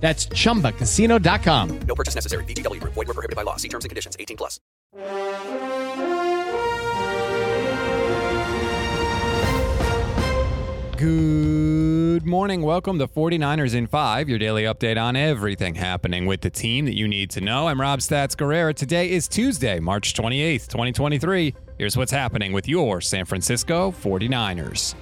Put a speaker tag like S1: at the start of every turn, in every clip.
S1: That's chumbacasino.com.
S2: No purchase necessary. VGW Group. Void were prohibited by law. See terms and conditions. 18 plus.
S3: Good morning. Welcome to 49ers in 5, your daily update on everything happening with the team that you need to know. I'm Rob Stats Guerrera. Today is Tuesday, March 28th, 2023. Here's what's happening with your San Francisco 49ers.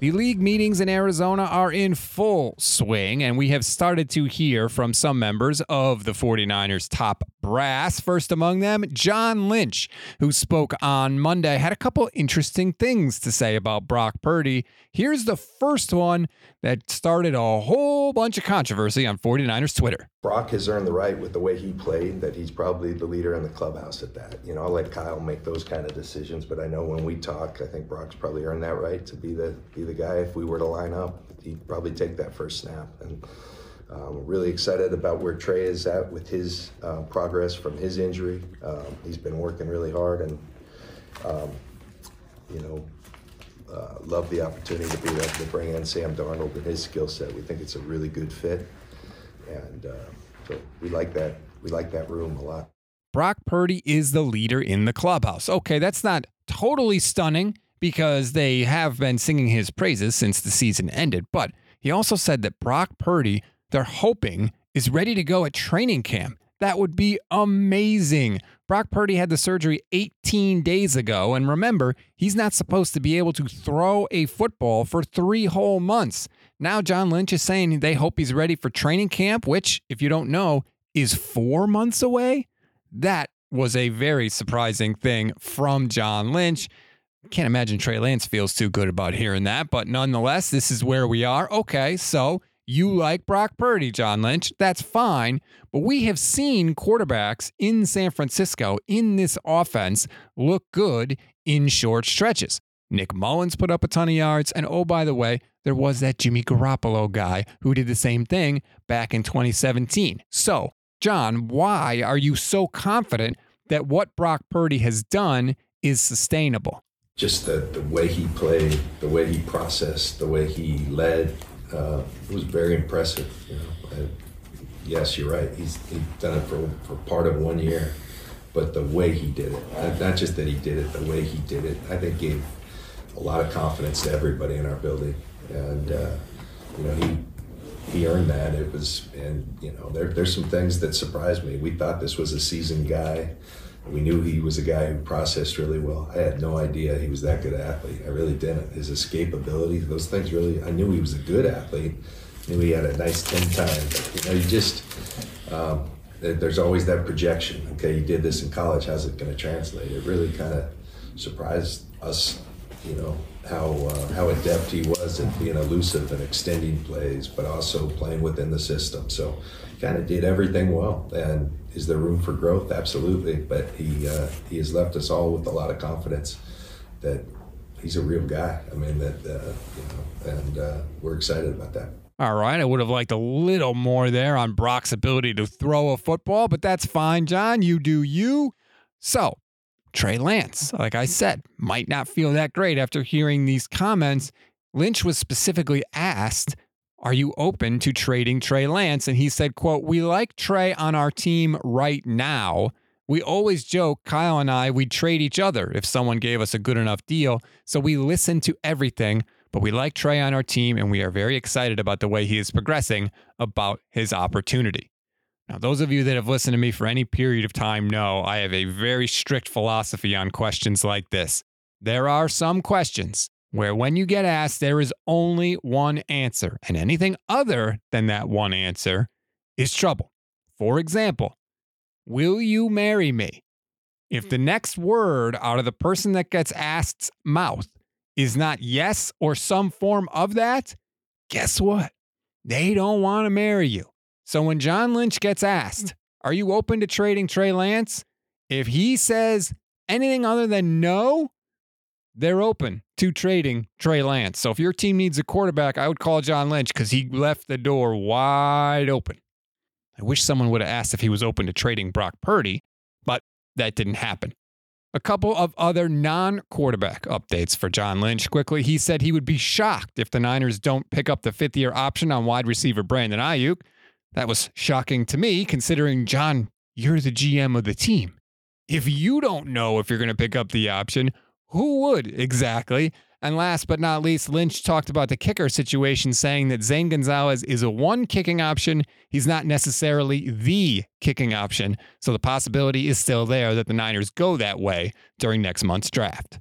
S3: The league meetings in Arizona are in full swing, and we have started to hear from some members of the 49ers top brass. First among them, John Lynch, who spoke on Monday, had a couple interesting things to say about Brock Purdy. Here's the first one that started a whole bunch of controversy on 49ers Twitter.
S4: Brock has earned the right with the way he played that he's probably the leader in the clubhouse at that. You know, I'll let Kyle make those kind of decisions, but I know when we talk, I think Brock's probably earned that right to be the be the guy. If we were to line up, he'd probably take that first snap. And um, really excited about where Trey is at with his uh, progress from his injury. Um, he's been working really hard, and um, you know, uh, love the opportunity to be able to bring in Sam Darnold and his skill set. We think it's a really good fit, and uh, so we like that. We like that room a lot.
S3: Brock Purdy is the leader in the clubhouse. Okay, that's not totally stunning because they have been singing his praises since the season ended, but he also said that Brock Purdy, they're hoping, is ready to go at training camp. That would be amazing. Brock Purdy had the surgery 18 days ago, and remember, he's not supposed to be able to throw a football for three whole months. Now, John Lynch is saying they hope he's ready for training camp, which, if you don't know, is four months away. That was a very surprising thing from John Lynch. Can't imagine Trey Lance feels too good about hearing that, but nonetheless, this is where we are. Okay, so you like Brock Purdy, John Lynch. That's fine. But we have seen quarterbacks in San Francisco in this offense look good in short stretches. Nick Mullens put up a ton of yards. And oh, by the way, there was that Jimmy Garoppolo guy who did the same thing back in 2017. So, John, why are you so confident that what Brock Purdy has done is sustainable?
S4: Just the, the way he played, the way he processed, the way he led, uh, it was very impressive. You know, yes, you're right. He's he's done it for, for part of one year, but the way he did it, not just that he did it, the way he did it, I think gave a lot of confidence to everybody in our building. And uh, you know, he he earned that. It was, and you know, there, there's some things that surprised me. We thought this was a seasoned guy. We knew he was a guy who processed really well. I had no idea he was that good an athlete. I really didn't. His escapability, those things really, I knew he was a good athlete. knew he had a nice thin time. You know, you just um, there's always that projection. Okay, you did this in college. How's it going to translate? It really kind of surprised us. You know how uh, how adept he was at being elusive and extending plays, but also playing within the system. So, kind of did everything well. And is there room for growth? Absolutely. But he uh, he has left us all with a lot of confidence that he's a real guy. I mean that uh, you know, and uh, we're excited about that.
S3: All right. I would have liked a little more there on Brock's ability to throw a football, but that's fine, John. You do you. So, Trey Lance, like I said, might not feel that great after hearing these comments. Lynch was specifically asked, "Are you open to trading Trey Lance?" And he said, "quote We like Trey on our team right now. We always joke, Kyle and I, we'd trade each other if someone gave us a good enough deal. So we listen to everything." But we like Trey on our team, and we are very excited about the way he is progressing about his opportunity. Now, those of you that have listened to me for any period of time know I have a very strict philosophy on questions like this. There are some questions where, when you get asked, there is only one answer, and anything other than that one answer is trouble. For example, will you marry me? If the mm. next word out of the person that gets asked's mouth is not yes or some form of that, guess what? They don't want to marry you. So when John Lynch gets mm. asked, Are you open to trading Trey Lance? If he says anything other than no, they're open to trading Trey Lance. So if your team needs a quarterback, I would call John Lynch because he left the door wide open. I wish someone would have asked if he was open to trading Brock Purdy, but that didn't happen. A couple of other non quarterback updates for John Lynch. Quickly, he said he would be shocked if the Niners don't pick up the fifth year option on wide receiver Brandon Aiyuk. That was shocking to me, considering, John, you're the GM of the team. If you don't know if you're going to pick up the option, who would exactly? And last but not least, Lynch talked about the kicker situation, saying that Zane Gonzalez is a one kicking option. He's not necessarily the kicking option. So the possibility is still there that the Niners go that way during next month's draft.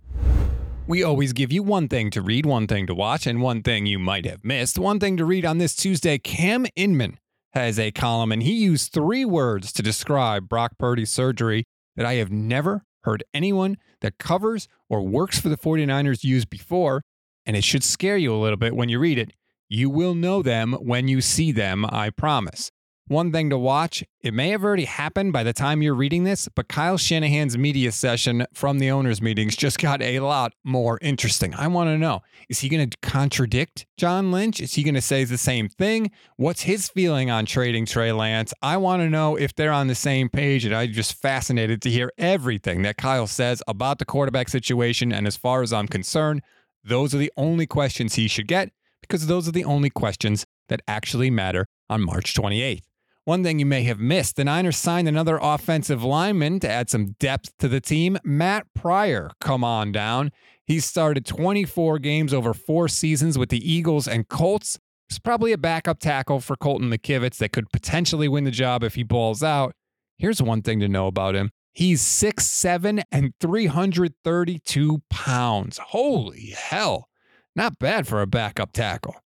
S3: We always give you one thing to read, one thing to watch, and one thing you might have missed. One thing to read on this Tuesday Cam Inman has a column, and he used three words to describe Brock Purdy's surgery that I have never heard anyone that covers or works for the 49ers use before, and it should scare you a little bit when you read it. You will know them when you see them, I promise. One thing to watch, it may have already happened by the time you're reading this, but Kyle Shanahan's media session from the owners' meetings just got a lot more interesting. I want to know is he going to contradict John Lynch? Is he going to say the same thing? What's his feeling on trading Trey Lance? I want to know if they're on the same page, and I'm just fascinated to hear everything that Kyle says about the quarterback situation. And as far as I'm concerned, those are the only questions he should get because those are the only questions that actually matter on March 28th. One thing you may have missed the Niners signed another offensive lineman to add some depth to the team. Matt Pryor, come on down. He started 24 games over four seasons with the Eagles and Colts. He's probably a backup tackle for Colton McKivitz that could potentially win the job if he balls out. Here's one thing to know about him he's 6'7 and 332 pounds. Holy hell. Not bad for a backup tackle.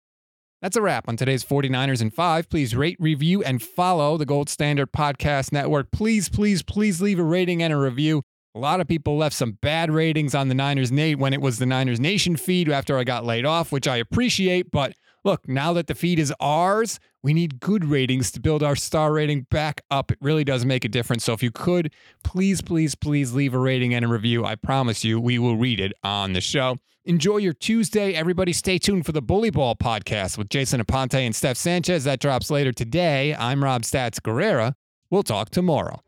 S3: That's a wrap on today's 49ers and 5. Please rate, review, and follow the Gold Standard Podcast Network. Please, please, please leave a rating and a review. A lot of people left some bad ratings on the Niners Nate when it was the Niners Nation feed after I got laid off, which I appreciate. But look, now that the feed is ours, we need good ratings to build our star rating back up. It really does make a difference. So if you could, please, please, please leave a rating and a review. I promise you, we will read it on the show. Enjoy your Tuesday. Everybody stay tuned for the Bully Ball podcast with Jason Aponte and Steph Sanchez. That drops later today. I'm Rob Stats Guerrera. We'll talk tomorrow.